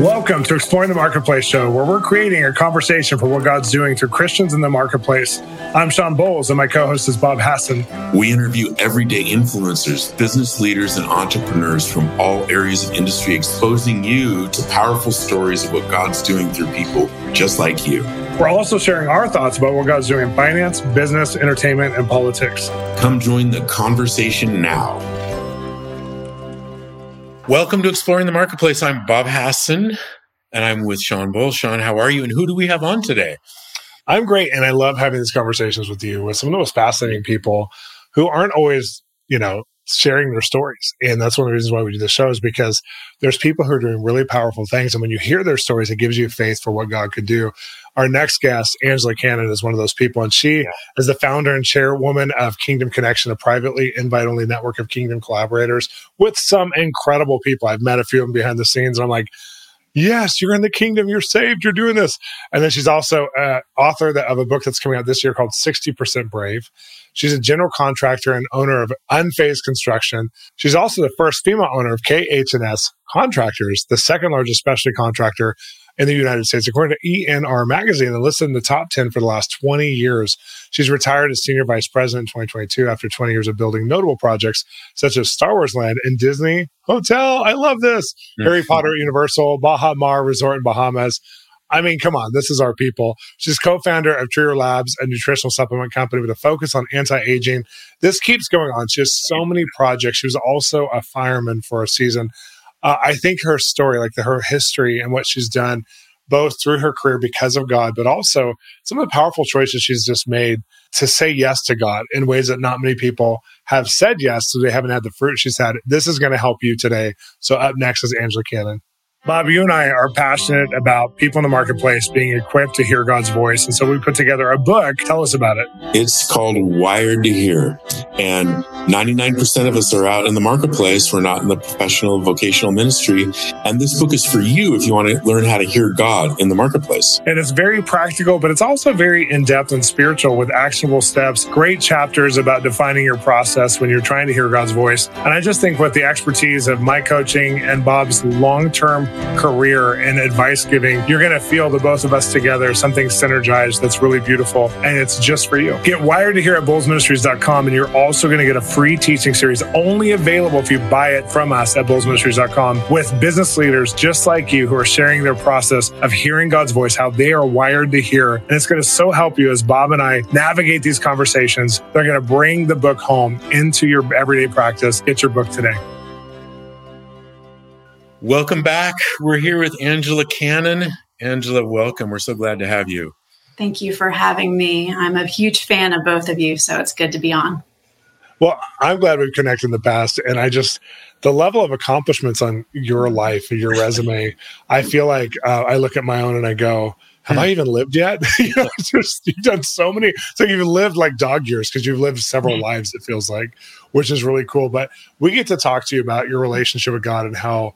Welcome to Exploring the Marketplace show, where we're creating a conversation for what God's doing through Christians in the marketplace. I'm Shawn Bolz, and my co host is Bob Hasson. We interview everyday influencers, business leaders, and entrepreneurs from all areas of industry, exposing you to powerful stories of what God's doing through people just like you. We're also sharing our thoughts about what God's doing in finance, business, entertainment, and politics. Come join the conversation now. Welcome to Exploring the Marketplace. I'm Bob Hasson and I'm with Shawn Bolz. Shawn, how are you? And who do we have on today? I'm great. And I love having these conversations with you with some of the most fascinating people who aren't always, you know, sharing their stories. And that's one of the reasons why we do the show is because there's people who are doing really powerful things. And when you hear their stories, it gives you faith for what God could do. Our next guest, Angela Cannon, is one of those people. And she yeah. is the founder and chairwoman of Kingdom Connection, a privately invite only network of kingdom collaborators with some incredible people. I've met a few of them behind the scenes. And I'm like, yes, you're in the kingdom. You're saved. You're doing this. And then she's also uh, author of a book that's coming out this year called 60% Brave. She's a general contractor and owner of Unfazed Construction. She's also the first female owner of KHS&S Contractors, the second largest specialty contractor in the United States. According to ENR magazine, and listed in the top 10 for the last 20 years. She's retired as senior vice president in 2022 after 20 years of building notable projects such as Star Wars Land and Disney Hotel. I love this. Mm-hmm. Harry Potter Universal, Baha Mar Resort in Bahamas. I mean, come on, this is our people. She's co-founder of Trier Labs, a nutritional supplement company with a focus on anti-aging. This keeps going on. She has so many projects. She was also a fireman for a season uh, I think her story, like the, her history and what she's done, both through her career because of God, but also some of the powerful choices she's just made to say yes to God in ways that not many people have said yes, so they haven't had the fruit she's had. This is going to help you today. So up next is Angela Cannon. Bob, you and I are passionate about people in the marketplace being equipped to hear God's voice. And so we put together a book. Tell us about it. It's called Wired to Hear. And 99% of us are out in the marketplace. We're not in the professional vocational ministry. And this book is for you if you want to learn how to hear God in the marketplace. And it's very practical, but it's also very in depth and spiritual with actionable steps, great chapters about defining your process when you're trying to hear God's voice. And I just think with the expertise of my coaching and Bob's long term career and advice giving, you're going to feel the both of us together, something synergized that's really beautiful. And it's just for you. Get wired to hear at bolzministries.com. And you're also going to get a free teaching series only available if you buy it from us at bolzministries.com with business leaders just like you who are sharing their process of hearing God's voice, how they are wired to hear. And it's going to so help you as Bob and I navigate these conversations. They're going to bring the book home into your everyday practice. Get your book today. Welcome back. We're here with Angela Cannon. Angela, welcome. We're so glad to have you. Thank you for having me. I'm a huge fan of both of you, so it's good to be on. Well, I'm glad we've connected in the past. And I just, the level of accomplishments on your life, your resume, I feel like uh, I look at my own and I go, have I even lived yet? you know, just, you've done so many. So you've lived like dog years because you've lived several lives, it feels like, which is really cool. But we get to talk to you about your relationship with God and how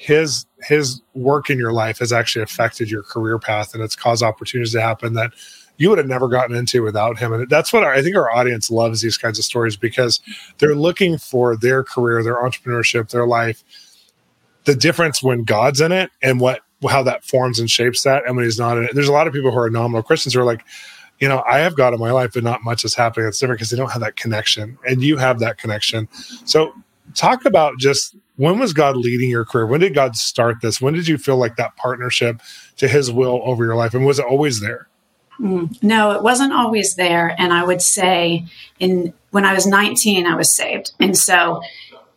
his his work in your life has actually affected your career path and it's caused opportunities to happen that you would have never gotten into without him. And that's what i think our audience loves these kinds of stories because they're looking for their career their entrepreneurship their life the difference when god's in it and what how that forms and shapes that and when he's not in it. There's a lot of people who are nominal christians who are like you know i have god in my life but not much is happening. That's different because they don't have that connection and you have that connection. So talk about just when was God leading your career? When did God start this? When did you feel like that partnership to his will over your life? And was it always there? Mm, no, it wasn't always there. And I would say in when I was 19, I was saved. And so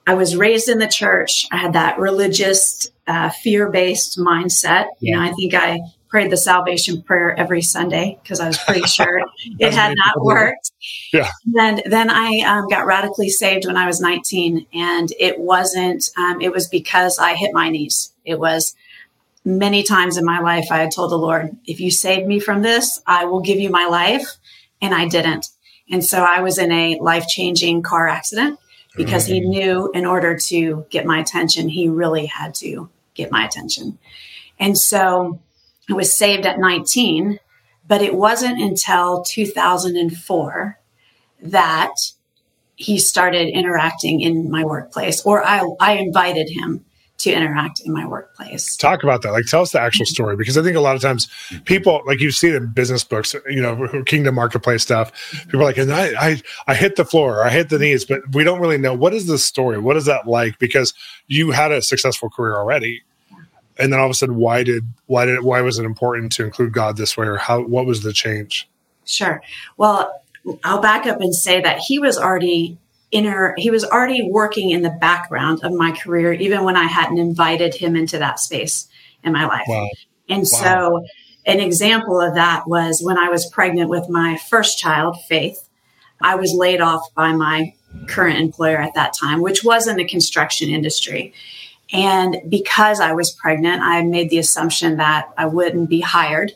I was raised in the church. I had that religious, uh, fear based mindset. You know, I think I prayed the salvation prayer every Sunday because I was pretty sure it had not worked. Yeah. And then I um, got radically saved when I was 19, and it wasn't. Um, it was because I hit my knees. It was many times in my life I had told the Lord, "If you save me from this, I will give you my life," and I didn't. And so I was in a life changing car accident because he mm. knew in order to get my attention, he really had to get my attention. And so I was saved at 19, but it wasn't until 2004 that he started interacting in my workplace, or I, I invited him to interact in my workplace. Talk about that. Like, tell us the actual story because I think a lot of times people, like you see in business books, you know, Kingdom Marketplace stuff. People are like, and I, I, I hit the floor, or I hit the knees, but we don't really know what is the story. What is that like? Because you had a successful career already, and then all of a sudden, why did, why did, why was it important to include God this way, or how? What was the change? Sure. Well, I'll back up and say that he was already inner he was already working in the background of my career even when i hadn't invited him into that space in my life wow. and wow. so an example of that was when i was pregnant with my first child faith i was laid off by my current employer at that time which was in the construction industry and because i was pregnant i made the assumption that i wouldn't be hired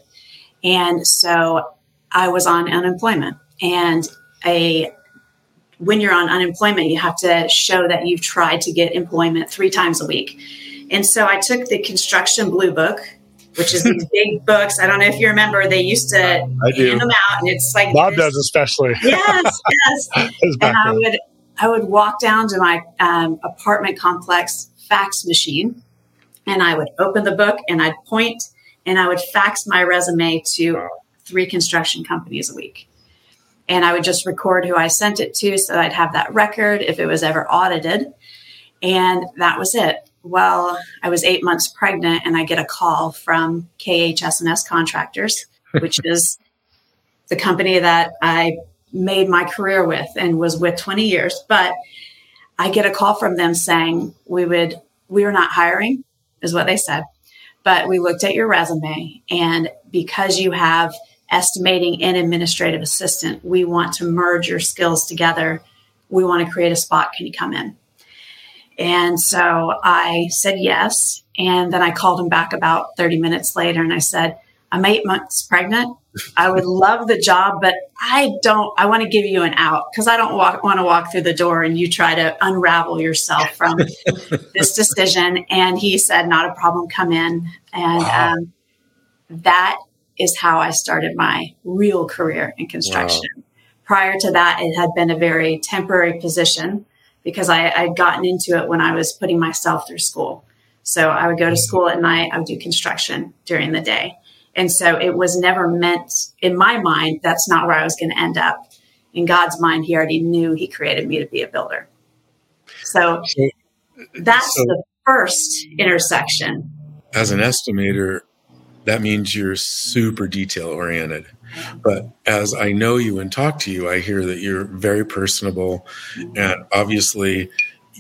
and so i was on unemployment and a when you're on unemployment, you have to show that you've tried to get employment three times a week. And so I took the construction blue book, which is these big books. I don't know if you remember, they used to I do. hand them out, and it's like Bob does especially. Yes, yes. and I would I would walk down to my um, apartment complex fax machine, and I would open the book and I'd point and I would fax my resume to three construction companies a week and I would just record who I sent it to so I'd have that record if it was ever audited. And that was it. Well, I was eight months pregnant and I get a call from KHS&S Contractors, which is the company that I made my career with and was with 20 years. But I get a call from them saying we would, we are not hiring, is what they said. But we looked at your resume and because you have estimating and administrative assistant. We want to merge your skills together. We want to create a spot. Can you come in? And so I said yes. And then I called him back about 30 minutes later and I said, I'm eight months pregnant. I would love the job, but I don't, I want to give you an out because I don't walk, want to walk through the door and you try to unravel yourself from this decision. And he said, not a problem, come in. And wow. um, that is how I started my real career in construction. Wow. Prior to that, it had been a very temporary position because I, I'd gotten into it when I was putting myself through school. So I would go to school at night, I would do construction during the day. And so it was never meant, in my mind, that's not where I was going to end up. In God's mind, He already knew He created me to be a builder. So that's so, the first intersection. As an estimator, that means you're super detail oriented. But as I know you and talk to you, I hear that you're very personable. And obviously,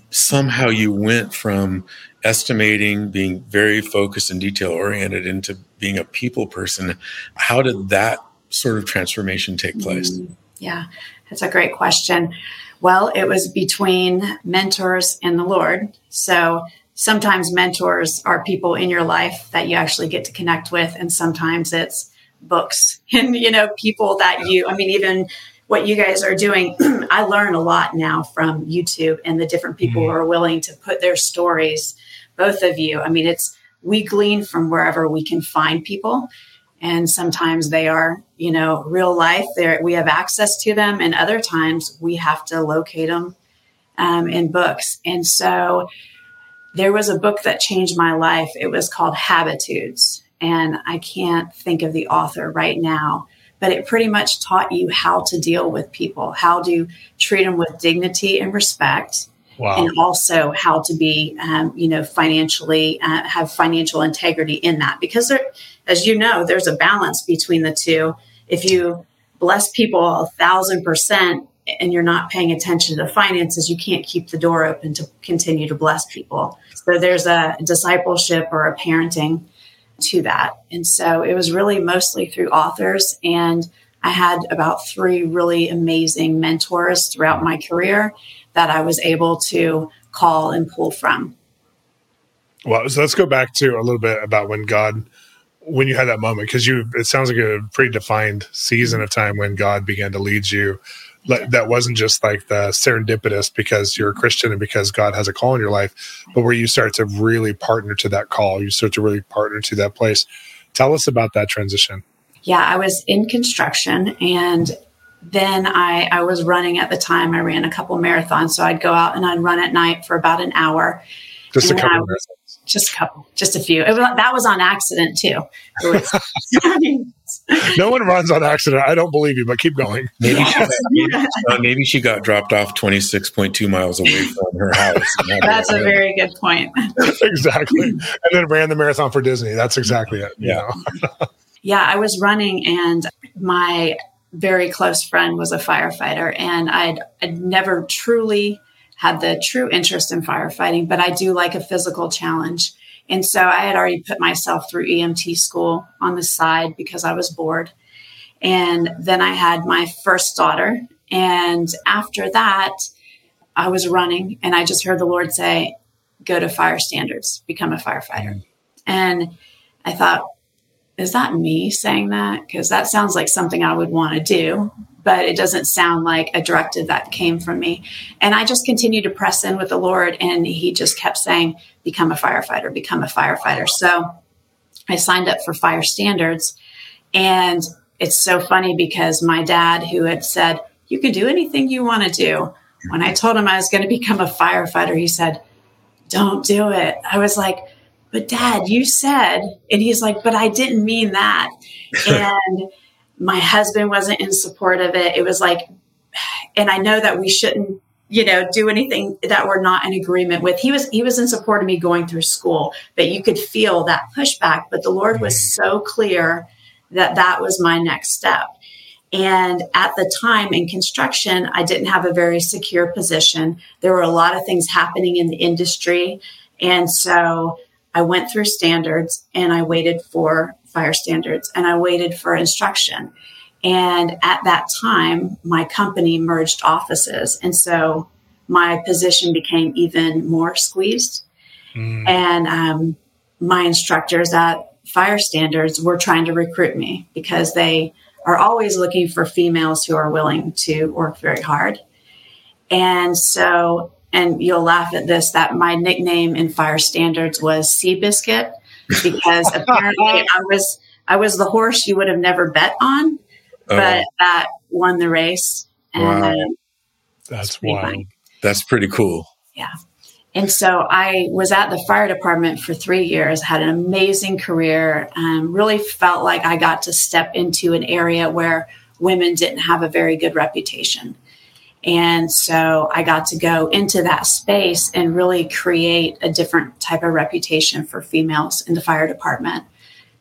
somehow you went from estimating, being very focused and detail oriented, into being a people person. How did that sort of transformation take place? Mm, yeah, that's a great question. Well, it was between mentors and the Lord. So sometimes mentors are people in your life that you actually get to connect with and sometimes it's books and you know people that you i mean even what you guys are doing i learn a lot now from youtube and the different people mm-hmm. who are willing to put their stories both of you i mean it's we glean from wherever we can find people and sometimes they are you know real life there we have access to them and other times we have to locate them um, in books and so there was a book that changed my life. It was called Habitudes. And I can't think of the author right now, but it pretty much taught you how to deal with people, how to treat them with dignity and respect. Wow. And also how to be, um, you know, financially uh, have financial integrity in that, because there, as you know, there's a balance between the two. If you bless people a thousand percent and you're not paying attention to the finances, you can't keep the door open to continue to bless people. So there's a discipleship or a parenting to that. And so it was really mostly through authors. And I had about three really amazing mentors throughout my career that I was able to call and pull from. Well, so let's go back to a little bit about when God, when you had that moment, because you, it sounds like a pretty defined season of time when God began to lead you that wasn't just like the serendipitous because you're a mm-hmm. Christian and because God has a call in your life, but where you start to really partner to that call, you start to really partner to that place. Tell us about that transition. Yeah, I was in construction and then I, I was running at the time. I ran a couple marathons. So I'd go out and I'd run at night for about an hour. Just and a couple was, just a couple, just a few. Was, that was on accident too. no one runs on accident. I don't believe you, but keep going. Maybe, she, got, maybe, uh, maybe she got dropped off 26.2 miles away from her house. That's a very good point. exactly. And then ran the marathon for Disney. That's exactly it. Yeah. Yeah, I was running and my very close friend was a firefighter and I'd, I'd never truly had the true interest in firefighting, but I do like a physical challenge. And so I had already put myself through EMT school on the side because I was bored. And then I had my first daughter. And after that, I was running and I just heard the Lord say, go to fire standards, become a firefighter. Mm. And I thought, is that me saying that? Because that sounds like something I would want to do but it doesn't sound like a directive that came from me. And I just continued to press in with the Lord, and He just kept saying, Become a firefighter, become a firefighter. So I signed up for fire standards. And it's so funny because my dad, who had said, You can do anything you want to do, when I told him I was going to become a firefighter, he said, Don't do it. I was like, But dad, you said, and he's like, But I didn't mean that. and my husband wasn't in support of it. It was like, and I know that we shouldn't, you know, do anything that we're not in agreement with. He was, he was in support of me going through school, but you could feel that pushback. But the Lord was so clear that that was my next step. And at the time in construction, I didn't have a very secure position. There were a lot of things happening in the industry. And so I went through standards and I waited for fire standards and I waited for instruction. And at that time, my company merged offices. And so my position became even more squeezed. Mm. And um, my instructors at Fire Standards were trying to recruit me because they are always looking for females who are willing to work very hard. And so, and you'll laugh at this, that my nickname in Fire Standards was Seabiscuit because apparently I was I was the horse you would have never bet on, but oh. that won the race. And wow. Um, that's wild. Fun. That's pretty cool. Yeah. And so I was at the fire department for three years, had an amazing career, um, really felt like I got to step into an area where women didn't have a very good reputation. And so I got to go into that space and really create a different type of reputation for females in the fire department.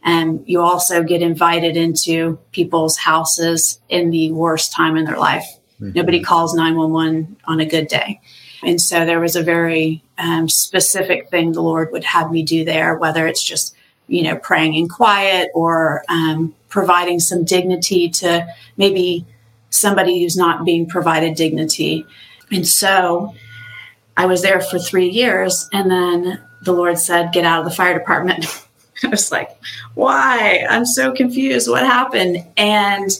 And you also get invited into people's houses in the worst time in their life. Mm-hmm. Nobody calls 911 on a good day. And so there was a very um, specific thing the Lord would have me do there, whether it's just, you know, praying in quiet or um, providing some dignity to maybe somebody who's not being provided dignity. And so I was there for three years. And then the Lord said, get out of the fire department. I was like, why? I'm so confused. What happened? And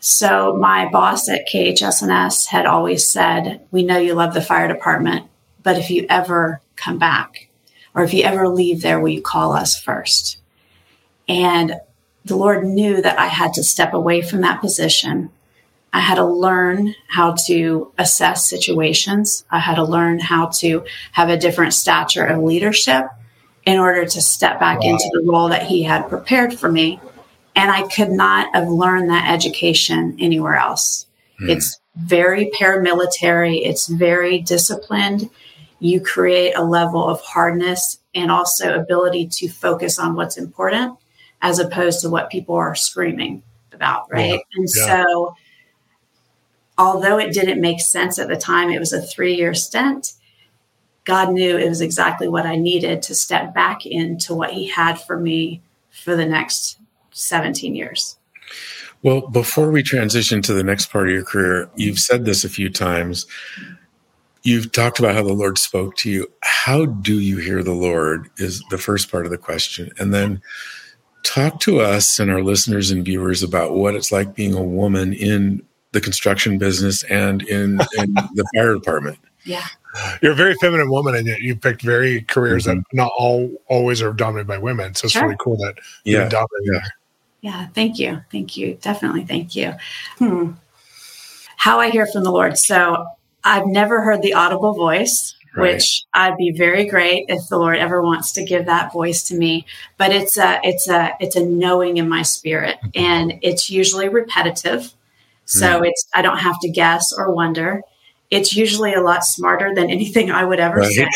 so my boss at KHS&S had always said, we know you love the fire department, but if you ever come back or if you ever leave there, will you call us first? And the Lord knew that I had to step away from that position I had to learn how to assess situations. I had to learn how to have a different stature of leadership in order to step back wow. into the role that he had prepared for me. And I could not have learned that education anywhere else. Mm. It's very paramilitary. It's very disciplined. You create a level of hardness and also ability to focus on what's important as opposed to what people are screaming about. Right. Yeah. And yeah. so although it didn't make sense at the time, it was a three year stint. God knew it was exactly what I needed to step back into what He had for me for the next 17 years. Well, before we transition to the next part of your career, you've said this a few times. You've talked about how the Lord spoke to you. How do you hear the Lord is the first part of the question. And then talk to us and our listeners and viewers about what it's like being a woman in the construction business and in, in the fire department. Yeah. You're a very feminine woman, and yet you picked very careers mm-hmm. that not all always are dominated by women. So it's sure. really cool that yeah. you're Yeah. yeah. Thank you. Thank you. Definitely. Thank you. Hmm. How I hear from the Lord. So I've never heard the audible voice. right. which I'd be very great if the Lord ever wants to give that voice to me. But it's a it's a it's a knowing in my spirit, mm-hmm. and it's usually repetitive. So mm. it's I don't have to guess or wonder. It's usually a lot smarter than anything I would ever right. say.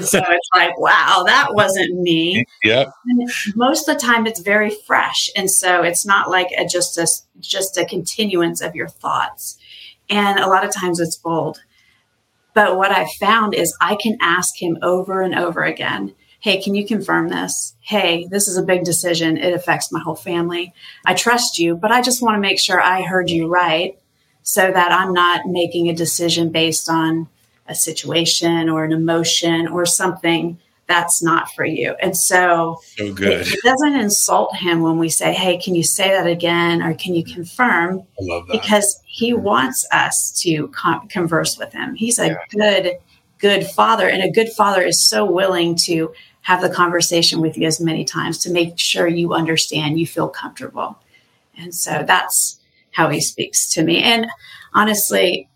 so it's like, wow, that wasn't me. Yep. And most of the time, it's very fresh, and so it's not like a, just a just a continuance of your thoughts. And a lot of times, it's bold. But what I found is I can ask him over and over again. Hey, can you confirm this? Hey, this is a big decision. It affects my whole family. I trust you, but I just want to make sure I heard you right so that I'm not making a decision based on a situation or an emotion or something that's not for you. And so, so good. It, it, doesn't insult him when we say, Hey, can you say that again? Or can you confirm? I love that. Because he mm-hmm. wants us to con- converse with him. He's a yeah. good, good father. And a good father is so willing to have the conversation with you as many times to make sure you understand, you feel comfortable. And so that's how he speaks to me. And honestly,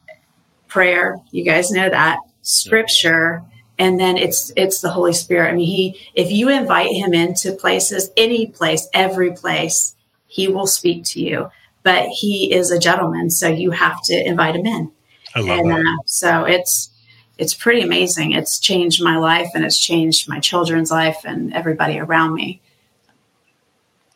prayer. You guys know that scripture. And then it's, it's the Holy Spirit. I mean, he, if you invite him into places, any place, every place, he will speak to you, but he is a gentleman. So you have to invite him in. I love and, that. Uh, so it's, it's pretty amazing. It's changed my life and it's changed my children's life and everybody around me.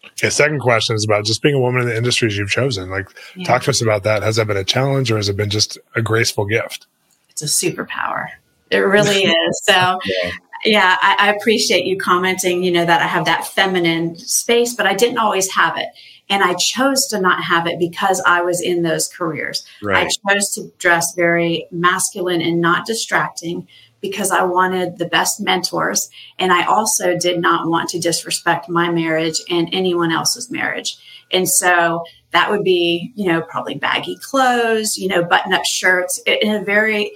Okay, second question is about just being a woman in the industries you've chosen. Like, yeah. talk to us about that. Has that been a challenge or has it been just a graceful gift? It's a superpower. It really is. So, yeah, yeah I, I, appreciate you commenting, you know, that I have that feminine space, but I didn't always have it. And I chose to not have it because I was in those careers. Right. I chose to dress very masculine and not distracting because I wanted the best mentors. And I also did not want to disrespect my marriage and anyone else's marriage. And so that would be, you know, probably baggy clothes, you know, button up shirts in a very,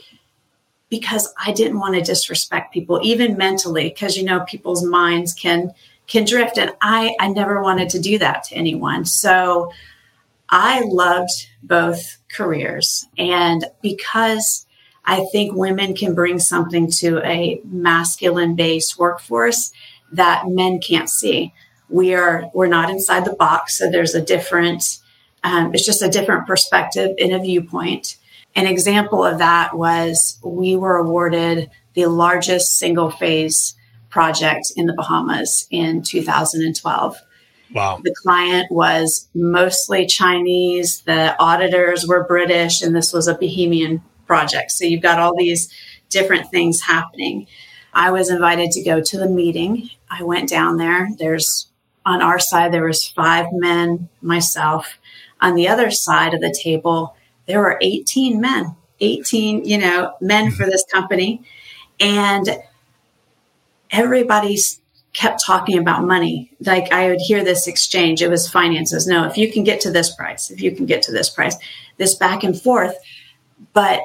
because I didn't want to disrespect people, even mentally, because, you know, people's minds can, can drift. And I, I never wanted to do that to anyone. So I loved both careers. And because I think women can bring something to a masculine based workforce that men can't see. We are we're not inside the box, so there's a different. Um, it's just a different perspective in a viewpoint. An example of that was we were awarded the largest single phase project in the Bahamas in 2012. Wow. The client was mostly Chinese, the auditors were British, and this was a Bahamian project. So you've got all these different things happening. I was invited to go to the meeting. I went down there. There's on our side there was five men, myself. On the other side of the table, there were 18 men. 18, you know, men for this company. And everybody's kept talking about money. Like I would hear this exchange. It was finances. No, if you can get to this price, if you can get to this price, this back and forth. But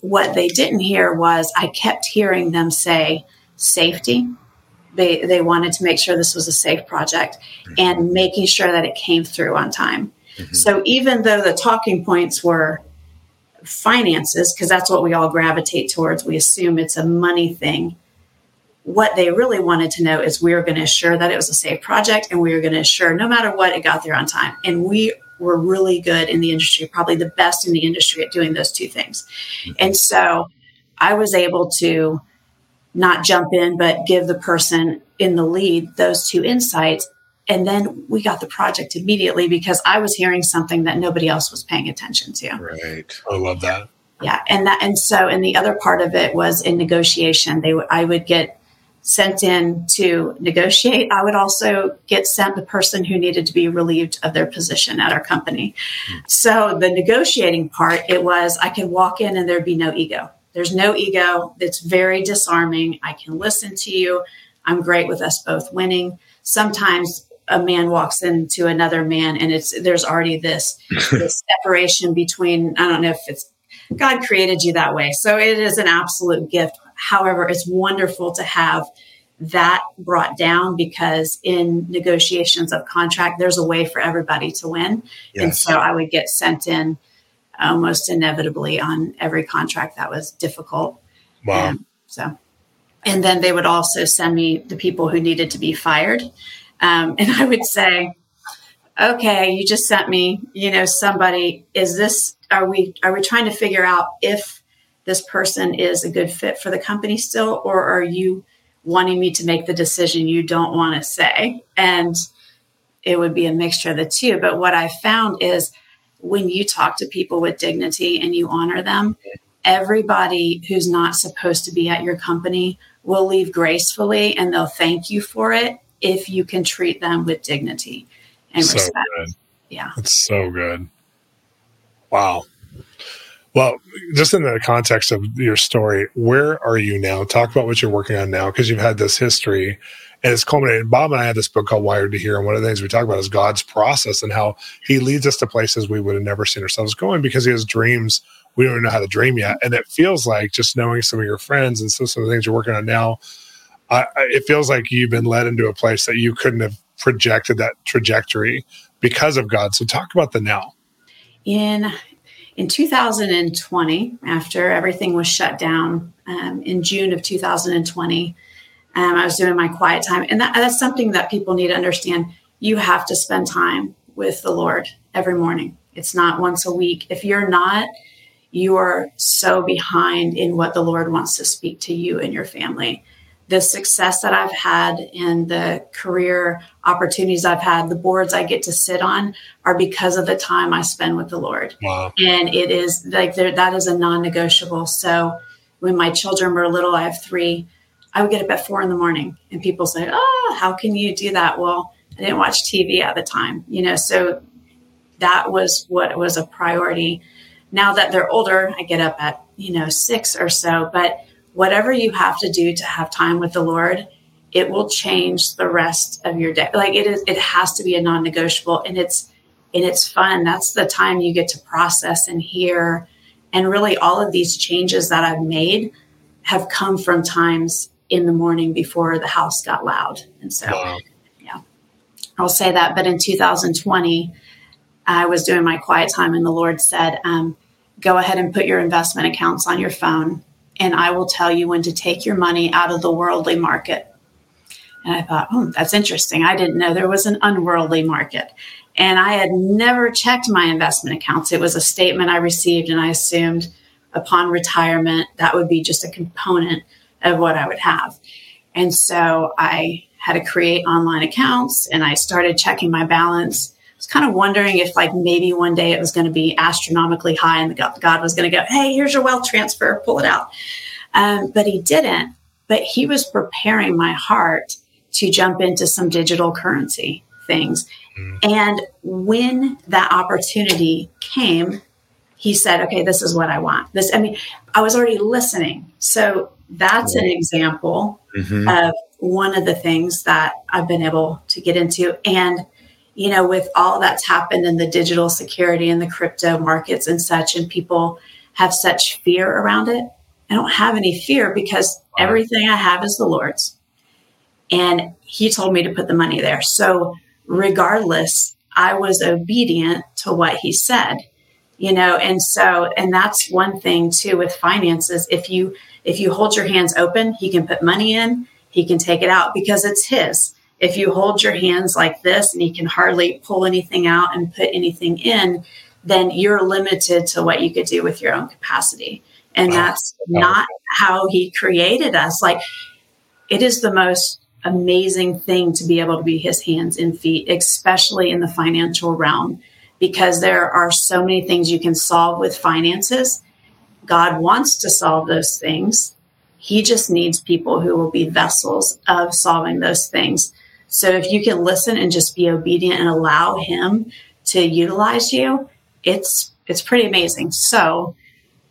what they didn't hear was I kept hearing them say safety. They, they wanted to make sure this was a safe project and making sure that it came through on time. Mm-hmm. So even though the talking points were finances, because that's what we all gravitate towards, we assume it's a money thing. What they really wanted to know is we were going to assure that it was a safe project and we were going to assure no matter what, it got there on time. And we were really good in the industry, probably the best in the industry at doing those two things. Mm-hmm. And so I was able to not jump in, but give the person in the lead those two insights. And then we got the project immediately because I was hearing something that nobody else was paying attention to. Right. I love that. Yeah. And that, and so, and the other part of it was in negotiation. They, would I would get sent in to negotiate. I would also get sent the person who needed to be relieved of their position at our company. So the negotiating part, it was I could walk in and there'd be no ego. There's no ego. It's very disarming. I can listen to you. I'm great with us both winning. Sometimes a man walks into another man and it's there's already this, this separation between I don't know if it's God created you that way. So it is an absolute gift However, it's wonderful to have that brought down because in negotiations of contract, there's a way for everybody to win. Yes. And so I would get sent in almost inevitably on every contract that was difficult. Wow. so And then they would also send me the people who needed to be fired. Um, and I would say, okay, you just sent me, you know, somebody, is this, are we, are we trying to figure out if this person is a good fit for the company still, or are you wanting me to make the decision you don't want to say? And it would be a mixture of the two. But what I found is when you talk to people with dignity and you honor them, everybody who's not supposed to be at your company will leave gracefully and they'll thank you for it if you can treat them with dignity and so respect. Good. Yeah. It's so good. Wow. Well, just in the context of your story, where are you now? Talk about what you're working on now because you've had this history and it's culminated. Bob and I had this book called Wired to Hear, and one of the things we talk about is God's process and how He leads us to places we would have never seen ourselves going because He has dreams we don't even know how to dream yet. And it feels like just knowing some of your friends and some, of the things you're working on now, I, it feels like you've been led into a place that you couldn't have projected that trajectory because of God. So talk about the now. In in 2020, after everything was shut down um, in June of 2020, um, I was doing my quiet time, and that, that's something that people need to understand. You have to spend time with the Lord every morning. It's not once a week. If you're not, you are so behind in what the Lord wants to speak to you and your family. The success that I've had and the career opportunities I've had, the boards I get to sit on are because of the time I spend with the Lord. Wow. And it is like that is a non negotiable. So when my children were little, I have three, I would get up at four in the morning and people say, Oh, how can you do that? Well, I didn't watch TV at the time, you know, so that was what was a priority now that they're older, I get up at, you know, six or so. But whatever you have to do to have time with the Lord, it will change the rest of your day. Like it is, it has to be a non negotiable and it's, and it's fun. That's the time you get to process and hear. And really, all of these changes that I've made have come from times in the morning before the house got loud. And so, wow. yeah, I'll say that. But in 2020, I was doing my quiet time, and the Lord said, um, go ahead and put your investment accounts on your phone, and I will tell you when to take your money out of the worldly market. And I thought, oh, that's interesting. I didn't know there was an unworldly market. And I had never checked my investment accounts. It was a statement I received, and I assumed upon retirement that would be just a component of what I would have. And so I had to create online accounts and I started checking my balance was kind of wondering if like maybe one day it was going to be astronomically high and God, God was going to go, hey, here's your wealth transfer, pull it out. Um, but he didn't. But he was preparing my heart to jump into some digital currency things. Mm. And when that opportunity came, he said, okay, this is what I want. This, I mean, I was already listening. So that's an example mm-hmm. of one of the things that I've been able to get into. And you know, with all that's happened in the digital security and the crypto markets and such, and people have such fear around it. I don't have any fear because wow. everything I have is the Lord's. And He told me to put the money there. So, regardless, I was obedient to what He said, you know, and so, and that's one thing too with finances. If you, if you hold your hands open, He can put money in, He can take it out because it's His if you hold your hands like this and you can hardly pull anything out and put anything in, then you're limited to what you could do with your own capacity. And that's not how he created us. Like it is the most amazing thing to be able to be his hands and feet, especially in the financial realm, because there are so many things you can solve with finances. God wants to solve those things. He just needs people who will be vessels of solving those things. So if you can listen and just be obedient and allow him to utilize you, it's it's pretty amazing. So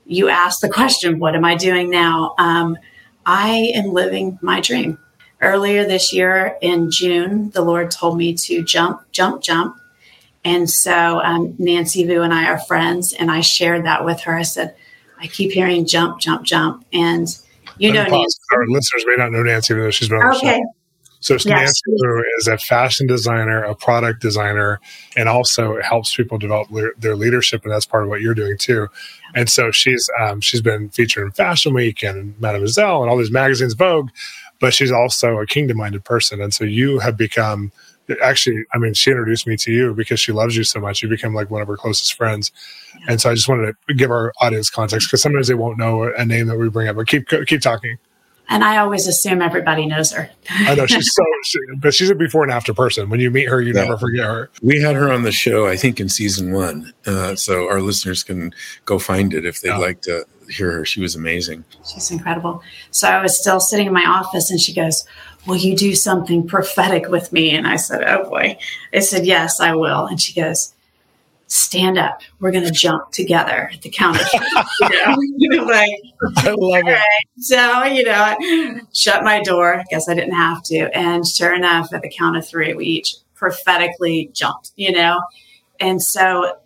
you ask the question, what am I doing now? Um, I am living my dream. Earlier this year in June, the Lord told me to jump, jump, jump. And so um, Nancy Vuu and I are friends, and I shared that with her. I said, I keep hearing jump, jump, jump. And you know, Nancy. Our listeners may not know Nancy, but she's been on okay. So yes. Is a fashion designer, a product designer, and also helps people develop le- their leadership, and that's part of what you're doing too. And so she's um, she's been featured in Fashion Week and Mademoiselle and all these magazines, Vogue, but she's also a kingdom minded person, and so you have become actually, I mean, she introduced me to you because she loves you so much. You become like one of her closest friends. Yeah. And so I just wanted to give our audience context because sometimes they won't know a name that we bring up, but keep, keep talking. And I always assume everybody knows her. I know she's so, she, but she's a before and after person. When you meet her, you yeah. never forget her. We had her on the show, I think, in season one. Uh, so our listeners can go find it if they'd yeah. like to hear her. She was amazing. She's incredible. So I was still sitting in my office and she goes, Will you do something prophetic with me? And I said, Oh boy. I said, Yes, I will. And she goes, Stand up. We're going to jump together at the count of you know, like, I love it. So, you know, I shut my door. I guess I didn't have to. And sure enough, at the count of three, we each prophetically jumped, you know? And so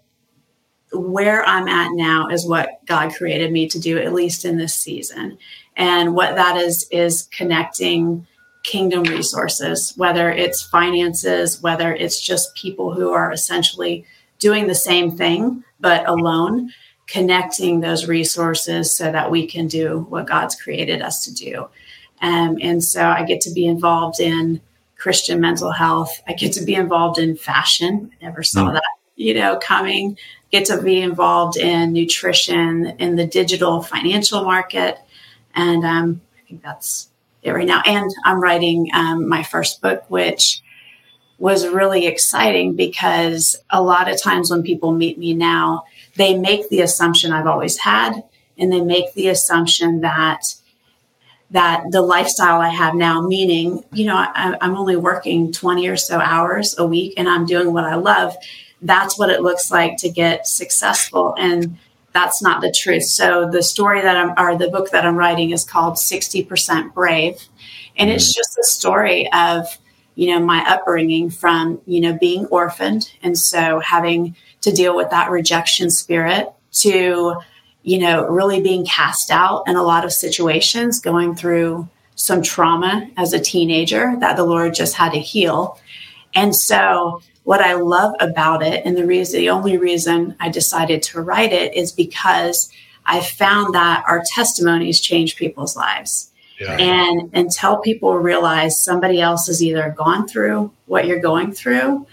where I'm at now is what God created me to do, at least in this season. And what that is, is connecting kingdom resources, whether it's finances, whether it's just people who are essentially doing the same thing, but alone, connecting those resources so that we can do what God's created us to do. Um, and so I get to be involved in Christian mental health. I get to be involved in fashion. I never saw mm. that, you know, coming. Get to be involved in nutrition, in the digital financial market. And um, I think that's it right now. And I'm writing um, my first book, which was really exciting because a lot of times when people meet me now, they make the assumption I've always had, and they make the assumption that that the lifestyle I have now, meaning, you know, I, I'm only working 20 or so hours a week and I'm doing what I love. That's what it looks like to get successful. And that's not the truth. So the story that I'm, or the book that I'm writing is called 60% Brave. And it's mm-hmm. just a story of, you know, my upbringing from, you know, being orphaned. And so having to deal with that rejection spirit to, you know, really being cast out in a lot of situations, going through some trauma as a teenager that the Lord just had to heal. And so what I love about it, and the reason, the only reason I decided to write it is because I found that our testimonies change people's lives. Yeah. And until people realize somebody else has either gone through what you're going through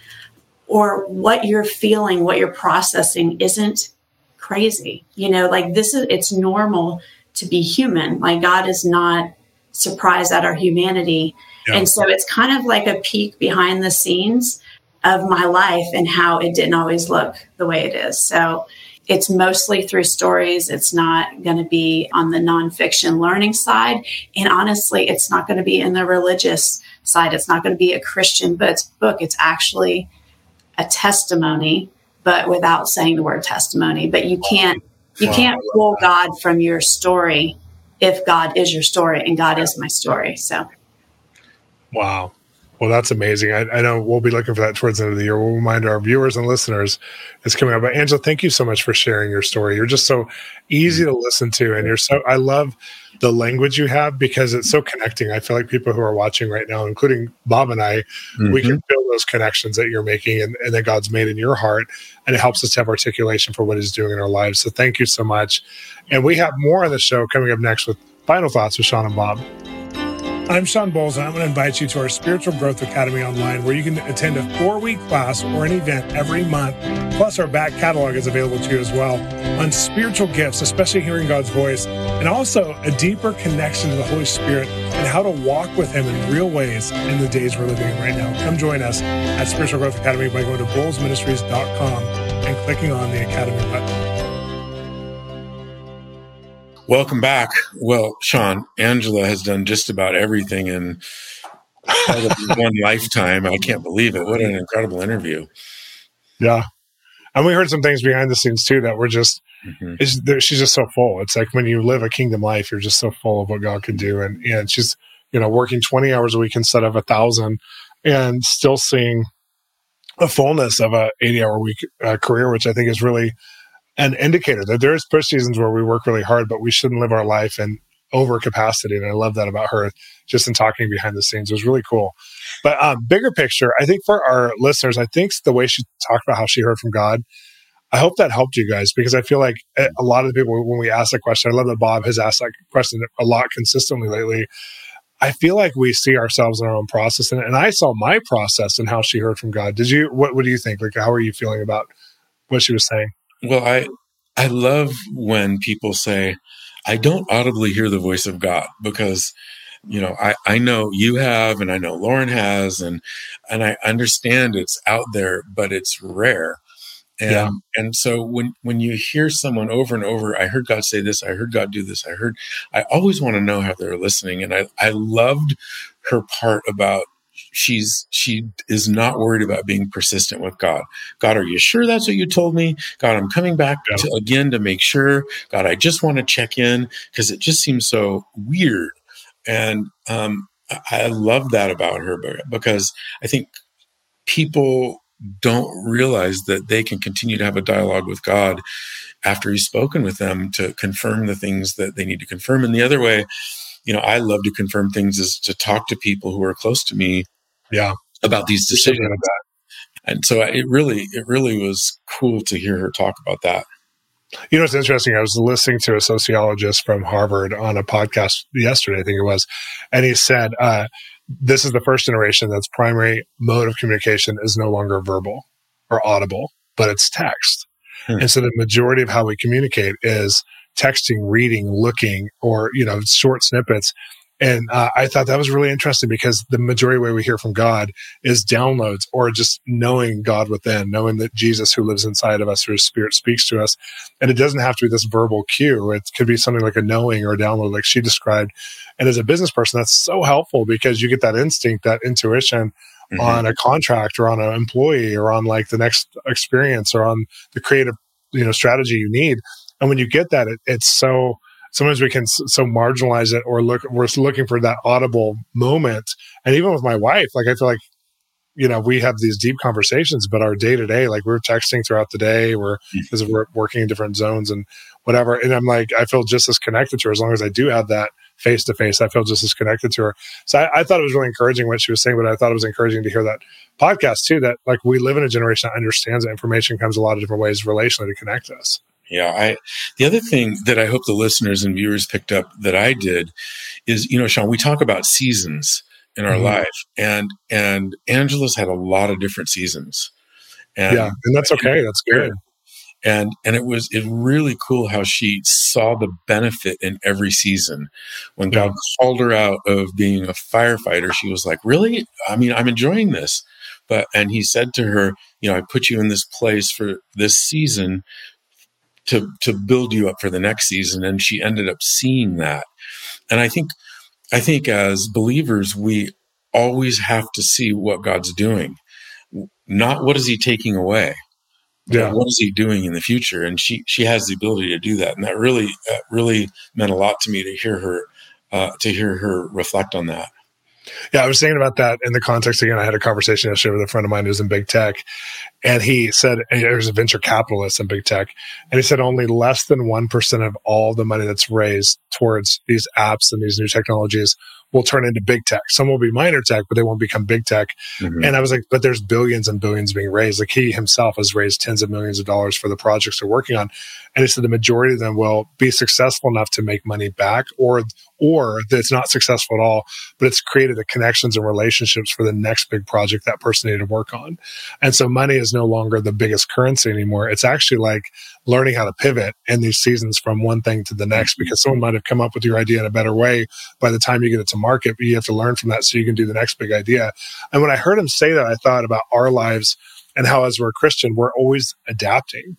or what you're feeling, what you're processing isn't crazy. You know, like this is, it's normal to be human. Like God is not surprised at our humanity. Yeah. And so it's kind of like a peek behind the scenes of my life and how it didn't always look the way it is. So it's mostly through stories. It's not going to be on the nonfiction learning side. And honestly, it's not going to be in the religious side. It's not going to be a Christian book. It's actually a testimony, but without saying the word testimony. But you can't you can't pull God from your story if God is your story and God is my story. So Wow. Well, that's amazing. I, I, know we'll be looking for that towards the end of the year. We'll remind our viewers and listeners it's coming up. But Angela, thank you so much for sharing your story. You're just so easy to listen to, and you're so. I love the language you have because it's so connecting. I feel like people who are watching right now, including Bob and I, mm-hmm. we can feel those connections that you're making and, and that God's made in your heart, and it helps us to have articulation for what He's doing in our lives. So thank you so much. And we have more on the show coming up next with final thoughts with Shawn and Bob. I'm Shawn Bolz, and I'm going to invite you to our Spiritual Growth Academy online, where you can attend a four week class or an event every month. Plus, our back catalog is available to you as well on spiritual gifts, especially hearing God's voice, and also a deeper connection to the Holy Spirit and how to walk with Him in real ways in the days we're living in right now. Come join us at Spiritual Growth Academy by going to bolzministries.com and clicking on the Academy button. Welcome back. Well, Shawn, Angela has done just about everything in one lifetime. I can't believe it. What an incredible interview. Yeah. And we heard some things behind the scenes too that were just, mm-hmm. she's just so full. It's like when you live a kingdom life, you're just so full of what God can do. And, and she's, you know, working 20 hours a week instead of a thousand and still seeing a fullness of a 80 hour week uh, career, which I think is really an indicator that there's push seasons where we work really hard, but we shouldn't live our life in over capacity. And I love that about her just in talking behind the scenes. It was really cool. But um, bigger picture, I think for our listeners, I think the way she talked about how she heard from God, I hope that helped you guys because I feel like eh, a lot of the people, when we ask that question, I love that Bob has asked that question a lot consistently lately. I feel like we see ourselves in our own process, and, and I saw my process and how she heard from God. Did you? What What do you think? Like, how are you feeling about what she was saying? Well, I I love when people say, "I don't audibly hear the voice of God," because you know I I know you have, and I know Lauren has, and and I understand it's out there, but it's rare. And yeah. and so when when you hear someone over and over, I heard God say this, I heard God do this, I heard I always want to know how they're listening. And I, I loved her part about she's she is not worried about being persistent with God. God, are you sure that's what you told me? God, I'm coming back yeah. to, again to make sure. God, I just want to check in because it just seems so weird. And um, I love that about her because I think people don't realize that they can continue to have a dialogue with God after He's spoken with them to confirm the things that they need to confirm. And the other way, you know, I love to confirm things is to talk to people who are close to me, yeah, about these decisions. And so it really, it really was cool to hear her talk about that. You know, it's interesting. I was listening to a sociologist from Harvard on a podcast yesterday, I think it was, and he said, uh, this is the first generation that's primary mode of communication is no longer verbal or audible, but it's text. Hmm. And so the majority of how we communicate is texting, reading, looking, or, you know, short snippets. And uh, I thought that was really interesting because the majority way we hear from God is downloads or just knowing God within, knowing that Jesus who lives inside of us, through his spirit speaks to us. And it doesn't have to be this verbal cue. It could be something like a knowing or a download, like she described. And as a business person, that's so helpful because you get that instinct, that intuition mm-hmm. on a contract or on an employee or on like the next experience or on the creative, you know, strategy you need. And when you get that, it, it's so, sometimes we can so marginalize it or look we're looking for that audible moment. And even with my wife like i feel like you know we have these deep conversations but our day to day like we're texting throughout the day we're because mm-hmm. we're working in different zones and whatever. And i'm like i feel just as connected to her as long as i do have that face to face i feel just as connected to her. So I, I, thought it was really encouraging what she was saying but i thought it was encouraging to hear that podcast too that like we live in a generation that understands that information comes a lot of different ways relationally to connect us yeah, I the other thing that I hope the listeners and viewers picked up that I did is, you know, Shawn, we talk about seasons in our mm-hmm. life and and Angela's had a lot of different seasons. And, yeah, and that's okay. That's good. And and it was it really cool how she saw the benefit in every season. When yeah. God called her out of being a firefighter, she was like, "Really? I mean, I'm enjoying this." But and he said to her, "You know, I put you in this place for this season to to build you up for the next season. And she ended up seeing that. And i think i think as believers we always have to see what god's doing. Not what is he taking away yeah. what is he doing in the future? And she she has the ability to do that. And that really that really meant a lot to me to hear her uh, to hear her reflect on that yeah, I was thinking about that in the context again. I had a conversation yesterday with a friend of mine who's in big tech, and he said there's a venture capitalist in big tech, and he said only less than one percent of all the money that's raised towards these apps and these new technologies will turn into big tech. Some will be minor tech, but they won't become big tech. Mm-hmm. And I was like, but there's billions and billions being raised. Like he himself has raised tens of millions of dollars for the projects they're working on. And said the majority of them will be successful enough to make money back or or that it's not successful at all, but it's created the connections and relationships for the next big project that person needed to work on. And so money is no longer the biggest currency anymore. It's actually like learning how to pivot in these seasons from one thing to the next because someone might have come up with your idea in a better way by the time you get it to market, but you have to learn from that so you can do the next big idea. And when I heard him say that, I thought about our lives and how as we're Christian, we're always adapting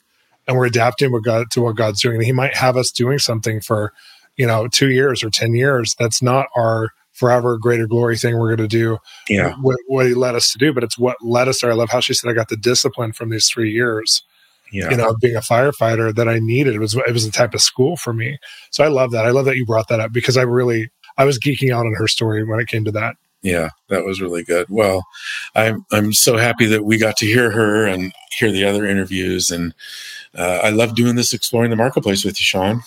and we're adapting what God, to what God's doing. And he might have us doing something for you know, two years or 10 years. That's not our forever greater glory thing we're going to do. Yeah. What, what, he led us to do, but it's what led us there. I love how she said, I got the discipline from these three years. Yeah. You know, being a firefighter that I needed. It was, it was a type of school for me. So I love that. I love that you brought that up because I really, I was geeking out on her story when it came to that. Yeah, that was really good. Well, I'm I'm so happy that we got to hear her and hear the other interviews, and uh, I love doing this exploring the marketplace with you, Shawn.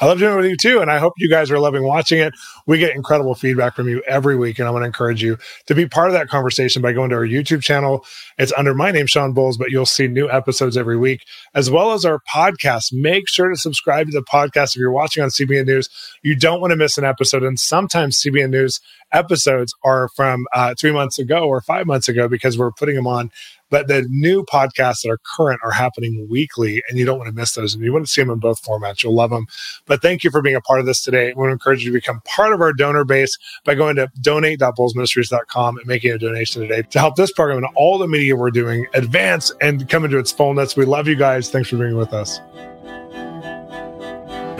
I love doing it with you too. And I hope you guys are loving watching it. We get incredible feedback from you every week. And I want to encourage you to be part of that conversation by going to our YouTube channel. It's under my name, Shawn Bolz, but you'll see new episodes every week, as well as our podcast. Make sure to subscribe to the podcast if you're watching on CBN News. You don't want to miss an episode. And sometimes CBN News episodes are from uh, three months ago or five months ago because we're putting them on but the new podcasts that are current are happening weekly, and you don't want to miss those. And you want to see them in both formats. You'll love them. But thank you for being a part of this today. I want to encourage you to become part of our donor base by going to donate.bolzministries.com and making a donation today to help this program and all the media we're doing advance and come into its fullness. We love you guys. Thanks for being with us.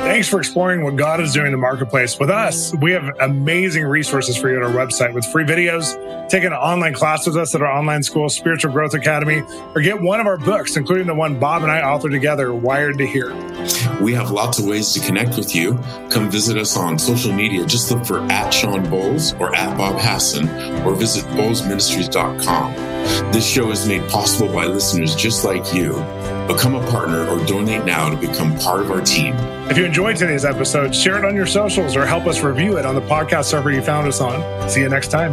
Thanks for exploring what God is doing in the marketplace with us. We have amazing resources for you on our website with free videos, take an online class with us at our online school, Spiritual Growth Academy, or get one of our books, including the one Bob and I authored together, Wired to Hear. We have lots of ways to connect with you. Come visit us on social media. Just look for at Shawn Bolz or at Bob Hasson or visit bolzministries.com. This show is made possible by listeners just like you. Become a partner or donate now to become part of our team. If you enjoyed today's episode, share it on your socials or help us review it on the podcast server you found us on. See you next time.